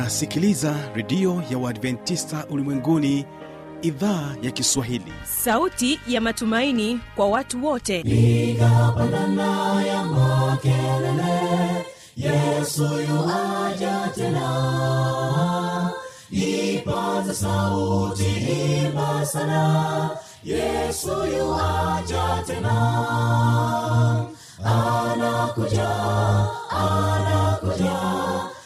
unasikiliza redio ya uadventista ulimwenguni idhaa ya kiswahili. Sauti ya matumaini kwa watu wote. Igapandana ya makelele yesu yuaja tena. Ipaza sauti himba sana yesu yuaja tena. Anakuja anakuja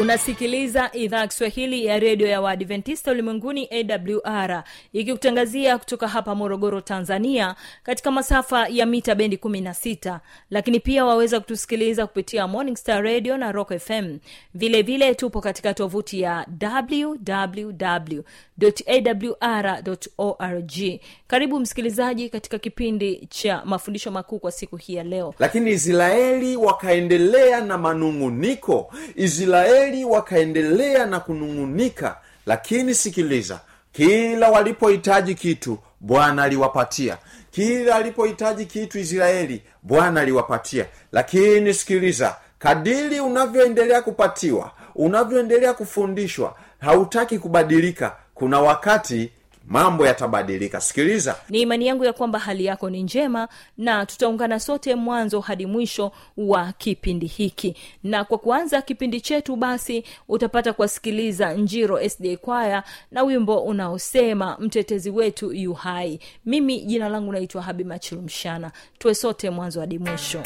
unasikiliza idhaa ya kiswahili ya redio ya waadventista ulimwenguni awr ikikutangazia kutoka hapa morogoro tanzania katika masafa ya mita bendi 16 lakini pia waweza kutusikiliza kupitia morning star radio na rock fm vilevile vile tupo katika tovuti ya www awr org. Karibu msikilizaji katika kipindi cha mafundisho makuu kwa siku hii ya leo. Lakini israeli wakaendelea na manung'uniko. Israeli wakaendelea na kunung'unika. Lakini sikiliza kila walipohitaji kitu bwana aliwapatia. Kila alipohitaji kitu israeli bwana aliwapatia. Lakini sikiliza kadiri unavyoendelea kupatiwa unavyoendelea kufundishwa hautaki kubadilika. Kuna wakati mambo yatabadilika. Sikiliza. Ni imani yangu ya kwamba hali yako ni njema na tutaungana sote mwanzo hadi mwisho wa kipindi hiki. Na kwa kuanza kipindi chetu basi utapata kuwasikiliza njiro sda kwaya na wimbo unaosema mtetezi wetu yu hai. Mimi jina langu naitwa habi machilumshana tuwe sote mwanzo hadi mwisho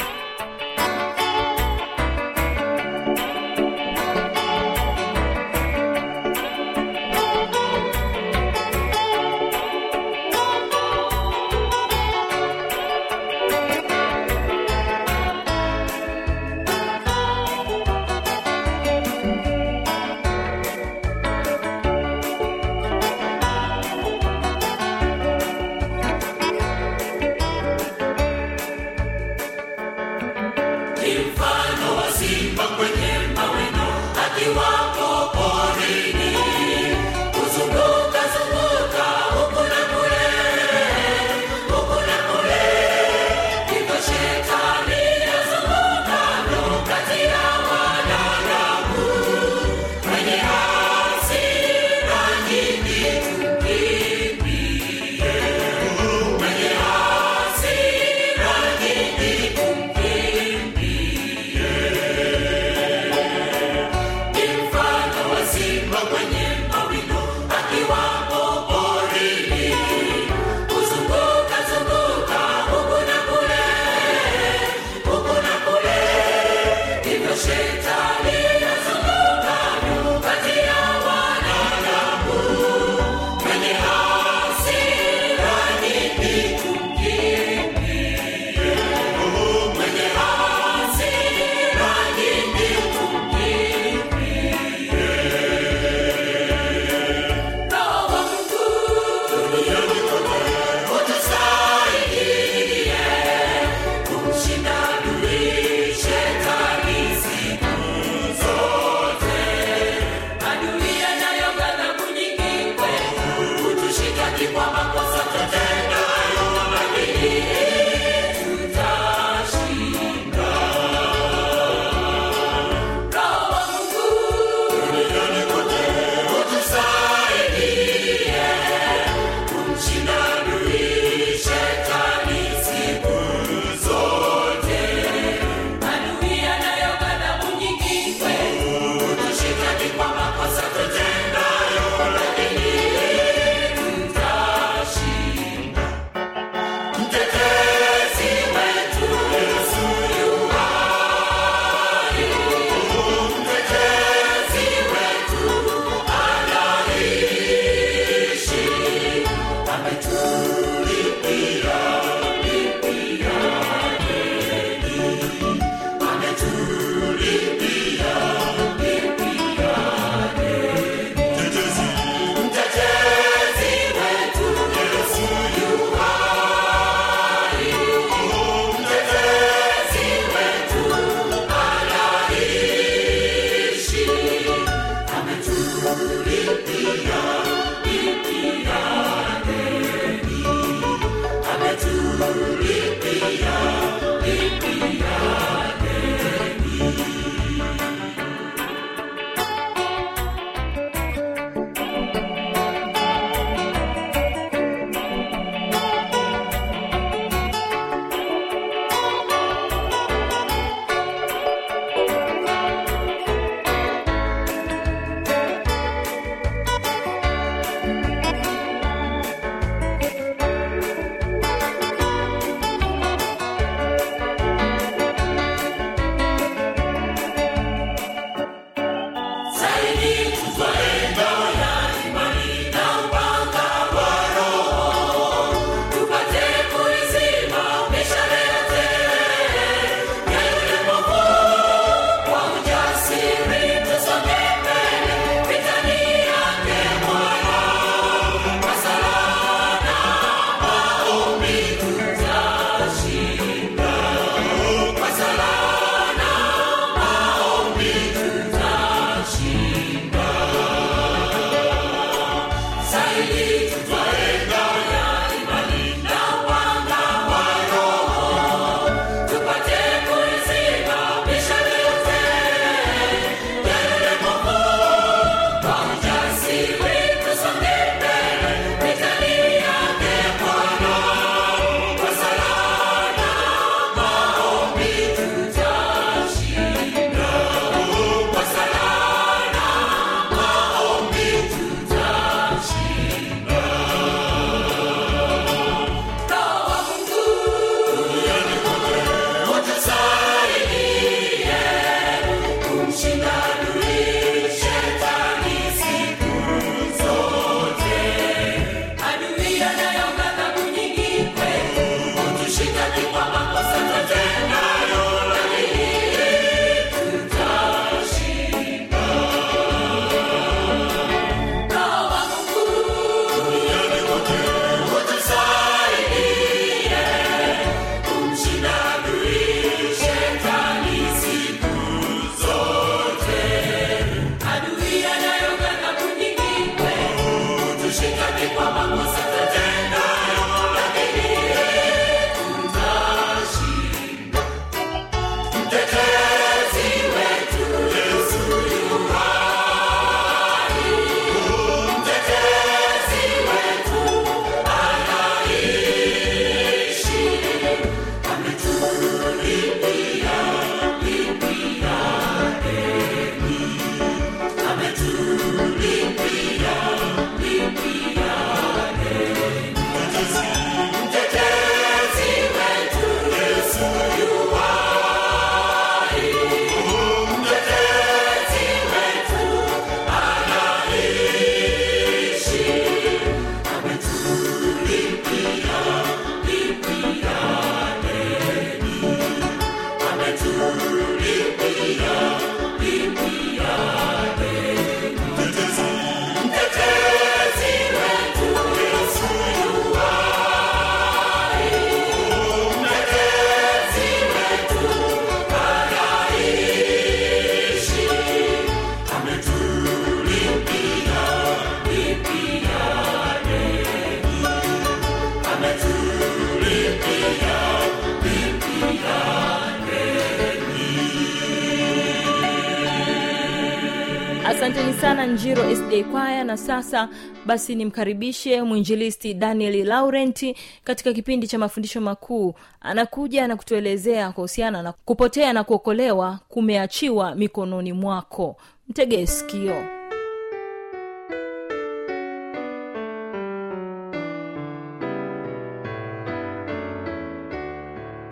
asanteni sana njiro sda kwaya. Na sasa basi nimkaribishe mwinjilisti daniel laurenti katika kipindi cha mafundisho makuu. Anakuja na kutuelezea kuhusiana na kupotea na kuokolewa kumeachiwa mikononi mwako. Mtegee sikio.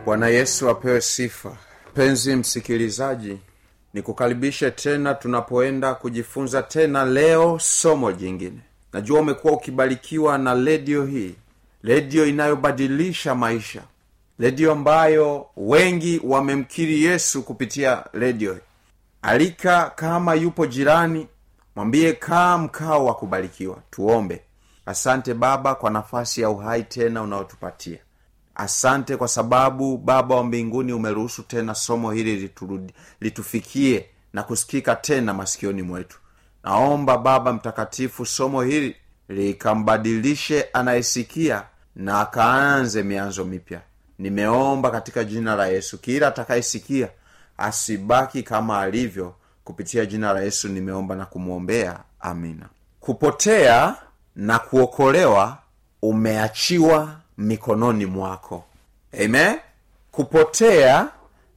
Bwana yesu apewe sifa. Mpenzi msikilizaji nikukaribishe tena tunapoenda kujifunza tena leo somo jingine. Najua umekuwa ukibarikiwa na redio hii redio inayobadilisha maisha redio ambayo wengi wamemkiri yesu kupitia redio alika kama yupo jirani mwambie kaa mkao wa kubarikiwa tuombe. Asante baba kwa nafasi ya uhai tena unaotupatia asante kwa sababu baba wa mbinguni umeruhusu tena somo hili liturudi, litufikie na kusikika tena masikioni mwetu. Naomba baba mtakatifu somo hili likambadilishe anayesikia na akaanze mianzo mipya. Nimeomba katika jina la yesu kila atakayesikia asibaki kama alivyo. Kupitia jina la yesu nimeomba na kumwombea. Amina. Kupotea na kuokolewa umeachiwa mikononi mwako. Amen? Kupotea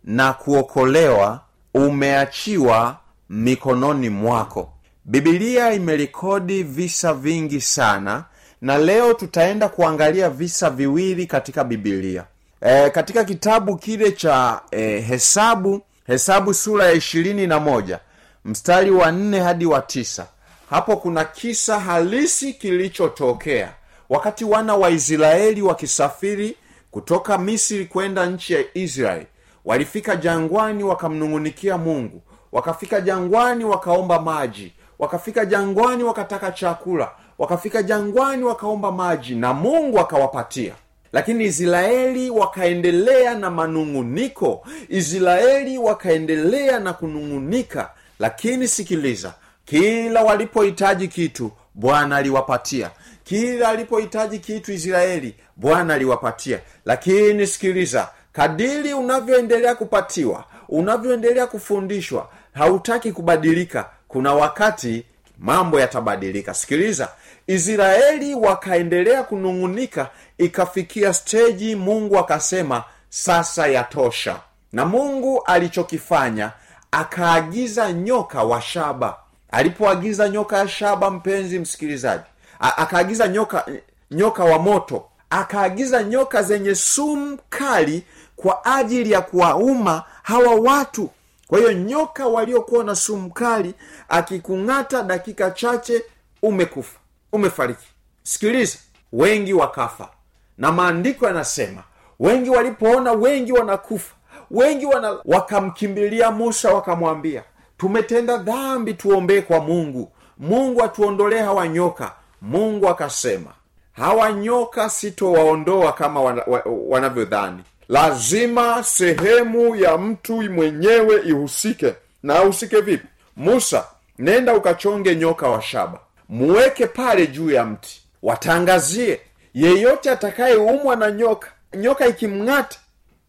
na kuokolewa umeachiwa mikononi mwako. Bibilia imerekodi visa vingi sana na leo tutaenda kuangalia visa viwili katika bibilia e, katika kitabu kile cha e, hesabu hesabu sura ya ishirini na moja mstari wa nne hadi wa tisa hapo kuna kisa halisi kilichotokea wakati wana wa israeli wakisafiri kutoka misri kwenda nchi ya israeli walifika jangwani wakamnung'unikia mungu. Wakafika jangwani wakaomba maji. Wakafika jangwani wakataka chakula. Wakafika jangwani wakaomba maji na mungu akawapatia. Lakini israeli wakaendelea na manung'uniko. Israeli wakaendelea na kunung'unika. Lakini sikiliza kila walipohitaji kitu bwana aliwapatia kila alipohitaji kitu israeli bwana aliwapatia. Lakini sikiliza kadiri unavyoendelea kupatiwa unavyoendelea kufundishwa hautaki kubadilika. Kuna wakati mambo yatabadilika. Sikiliza israeli wakaendelea kunung'unika ikafikia steji mungu akasema sasa yatosha. Na mungu alichokifanya akaagiza nyoka wa shaba. Alipoagiza nyoka ya shaba mpenzi msikilizaji akaagiza nyoka nyoka wa moto. Akaagiza nyoka zenye sumu kali kwa ajili ya kuwauma hawa watu. Kwa hiyo nyoka waliokuwa na sumu kali akikung'ata dakika chache umekufa umefariki. Sikiliza wengi wakafa. Na maandiko yanasema wengi walipoona wengi wanakufa. Wengi wana wakamkimbilia musa wakamwambia tumetenda dhambi tuombee kwa mungu. Mungu atuondolee hawa nyoka mungu akasema hawa nyoka sitowaondoa kama wana, wa, wanavyodhani. Lazima sehemu ya mtu mwenyewe ihusike. Na ahusike vipi? Musa nenda ukachonge nyoka wa shaba. Muweke pale juu ya mti. Watangazie. Yeyote atakayeumwa na nyoka nyoka ikimng'ata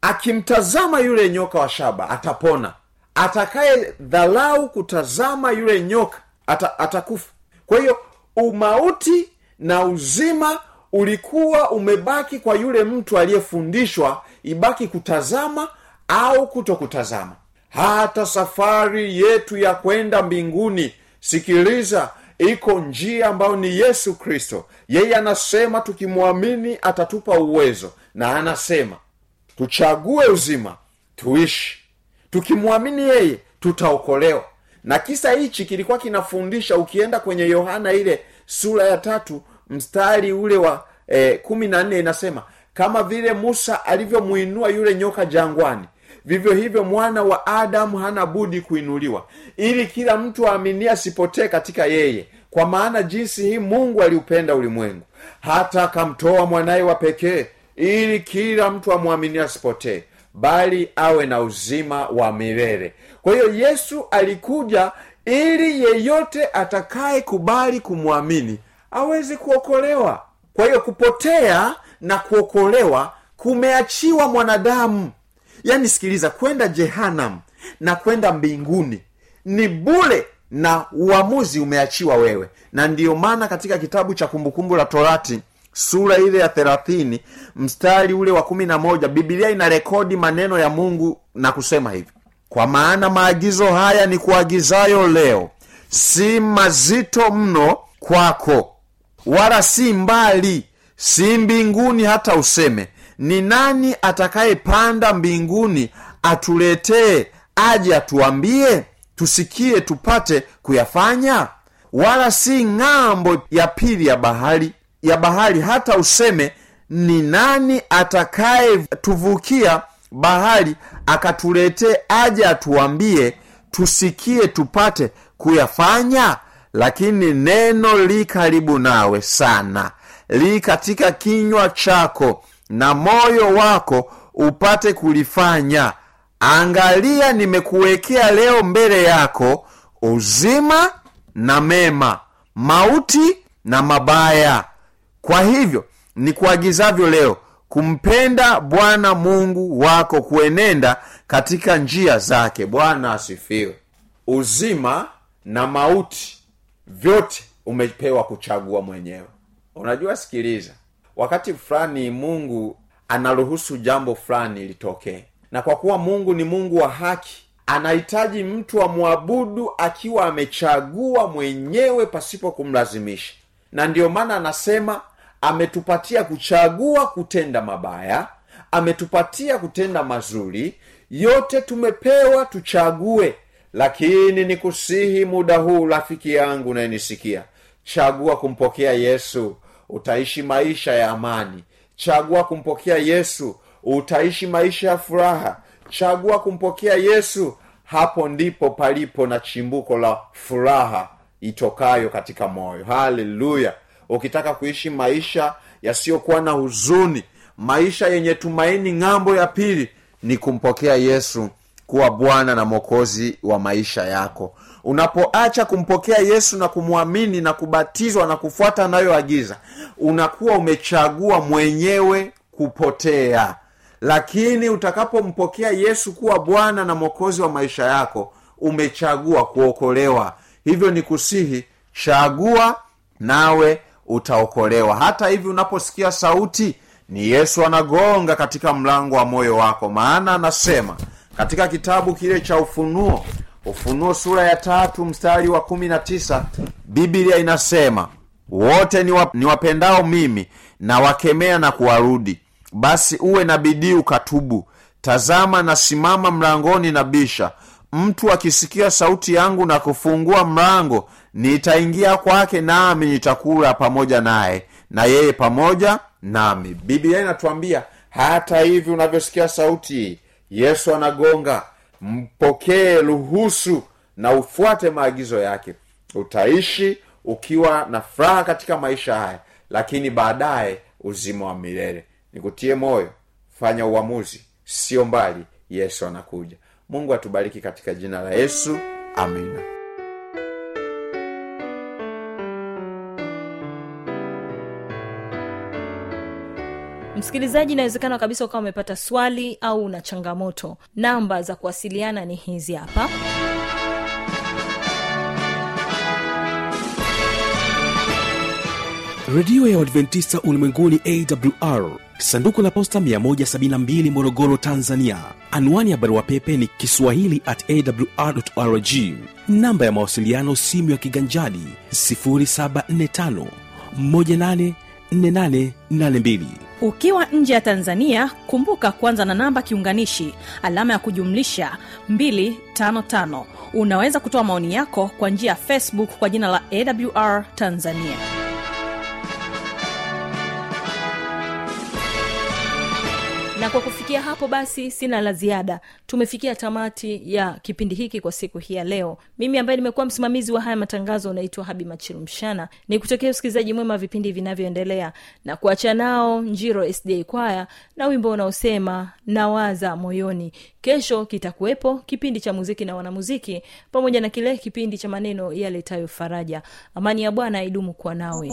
akimtazama yule nyoka wa shaba atapona. Atakaye dhalau kutazama yule nyoka ata, atakufa. Kwa hiyo umauti na uzima ulikuwa umebaki kwa yule mtu aliyefundishwa ibaki kutazama au kuto kutazama hata safari yetu ya kwenda mbinguni sikiliza iko njia ambayo ni yesu kristo. Yeye anasema tukimwamini atatupa uwezo na anasema tuchague uzima tuishi. Tukimwamini yeye tutaokolewa na kisa hichi kilikuwa kinafundisha ukienda kwenye yohana ile sura ya tatu mstari ule wa eh, kumi na nne inasema kama vile musa alivyomwinua yule nyoka jangwani vivyo hivyo mwana wa adamu hana budi kuinuliwa ili kila mtu aaminie asipotee katika yeye kwa maana jinsi hii mungu aliupenda ulimwengu. Hata akamtoa mwanaye wa pekee ili kila mtu amwaminie asipotee bali awe na uzima wa milele kwa hiyo yesu alikuja ili yeyote atakaye kubali kumwamini aweze kuokolewa. Kwa hiyo kupotea na kuokolewa kumeachiwa mwanadamu. Yaani sikiliza kwenda jehanam na kwenda mbinguni ni bule na uamuzi umeachiwa wewe. Na ndiyo maana katika kitabu cha kumbukumbu la torati sura ile ya thelathini mstari ule wa kumi na moja bibilia ina rekodi maneno ya mungu na kusema hivi kwa maana maagizo haya ni kuagizayo leo. Si mazito mno kwako wala si mbali si mbinguni hata useme. Ni nani atakayepanda mbinguni atuletee aje atuambie? Tusikie tupate kuyafanya? Wala si ng'ambo ya pili ya bahari ya bahari hata useme ni nani atakayetuvukia bahari akatuletee aje atuambie tusikie tupate kuyafanya? Lakini neno li karibu nawe sana. Li katika kinywa chako na moyo wako upate kulifanya. Angalia nimekuwekea leo mbele yako uzima na mema mauti na mabaya. Kwa hivyo ni kuagizavyo leo kumpenda bwana mungu wako kuenenda katika njia zake. Bwana asifiwe. Uzima na mauti vyote umepewa kuchagua mwenyewe. Unajua sikiliza wakati fulani mungu anaruhusu jambo fulani litokee. Na kwa kuwa mungu ni mungu wa haki anahitaji mtu amwabudu akiwa amechagua mwenyewe pasipo kumlazimisha. Na ndiyo maana anasema ametupatia kuchagua kutenda mabaya ametupatia kutenda mazuri yote tumepewa tuchague lakini nikusihi muda huu rafiki yangu nayenisikia chagua kumpokea yesu utaishi maisha ya amani. Chagua kumpokea yesu utaishi maisha ya furaha. Chagua kumpokea yesu hapo ndipo palipo na chimbuko la furaha itokayo katika moyo. Haleluya ukitaka kuishi maisha yasiyokuwa na huzuni maisha yenye tumaini ng'ambo ya pili ni kumpokea yesu kuwa bwana na mwokozi wa maisha yako. Unapoacha kumpokea yesu na kumwamini na kubatizwa na kufuata anayoagiza unakuwa umechagua mwenyewe kupotea. Lakini utakapompokea yesu kuwa bwana na mwokozi wa maisha yako umechagua kuokolewa. Hivyo ni kusihi chagua nawe utaokolewa. Hata hivi unaposikia sauti ni yesu anagonga katika mlango wa moyo wako. Maana anasema katika kitabu kile cha ufunuo ufunuo sura ya tatu mstari wa kumi na tisa biblia inasema wote ni, wapendao mimi na wakemea na kuwarudi. Basi uwe na bidii ukatubu. Tazama nasimama mlangoni na bisha. Mtu akisikia sauti yangu na kufungua mlango nitaingia kwake nami nitakula pamoja naye na yeye pamoja nami. Biblia inatuambia hata hivi unavyosikia sauti yesu anagonga. Mpokee ruhusu na ufuate maagizo yake. Utaishi ukiwa na furaha katika maisha haya lakini baadaye uzima wa milele. Nikutie moyo fanya uamuzi. Sio mbali yesu anakuja. Mungu atubariki katika jina la yesu. Amina msikilizaji inawezekana kabisa ukawa umepata swali au una changamoto. Namba za kuwasiliana ni hizi hapa. Redio ya uadventista ulimwenguni awr sanduku la posta 172 morogoro tanzania. Anwani ya barua pepe ni kiswahili at awrrg namba ya mawasiliano simu ya kiganjadi 745 184882 ukiwa nje ya tanzania kumbuka kwanza na namba kiunganishi alama ya kujumlisha 255 unaweza kutoa maoni yako kwa njia ya facebook kwa jina la awr tanzania na kwa kufikia hapo basi sina la ziada. Tumefikia tamati ya kipindi hiki kwa siku hii ya leo. Mimi ambaye nimekuwa msimamizi wa haya matangazo unaitwa habi machirumshana ni kutokea usikilizaji mwema wa vipindi vinavyoendelea. Na kuacha nao njiro sda kwaya na wimbo unaosema nawaza moyoni. Kesho kitakuwepo kipindi cha muziki na wanamuziki pamoja na kile kipindi cha maneno yaletayo faraja. Amani ya bwana idumu kuwa nawe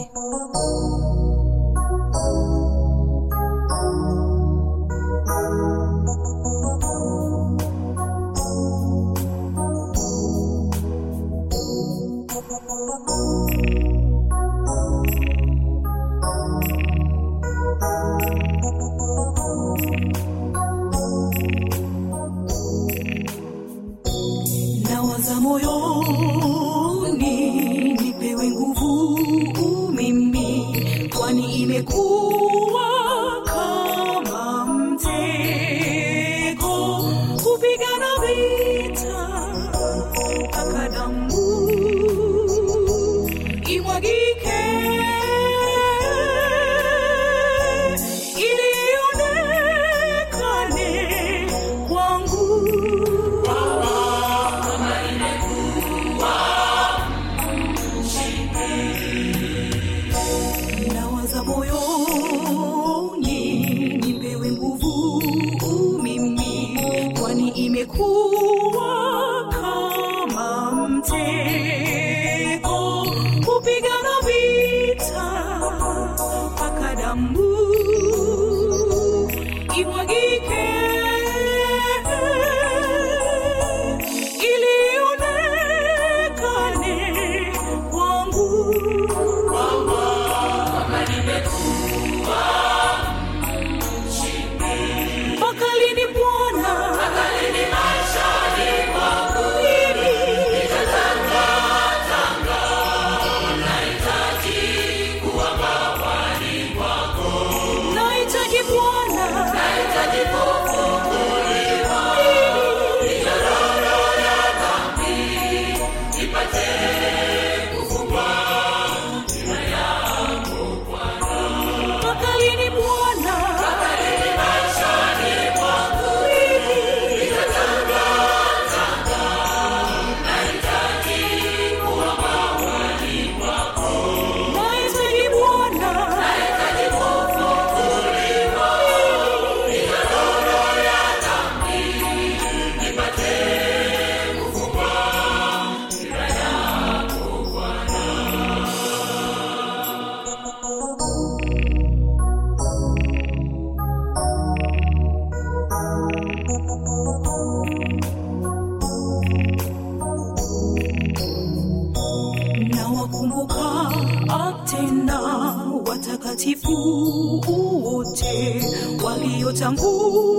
江湖。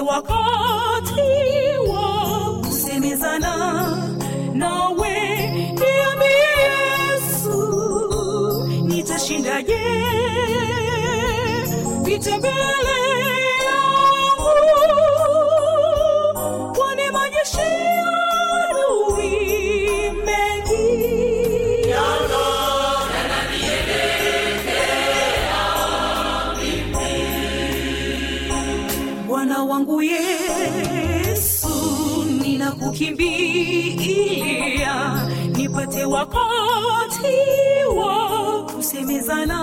Wakati wa kusemezana nawe niambie yesu nitashindaje? Vita mbele kusemezana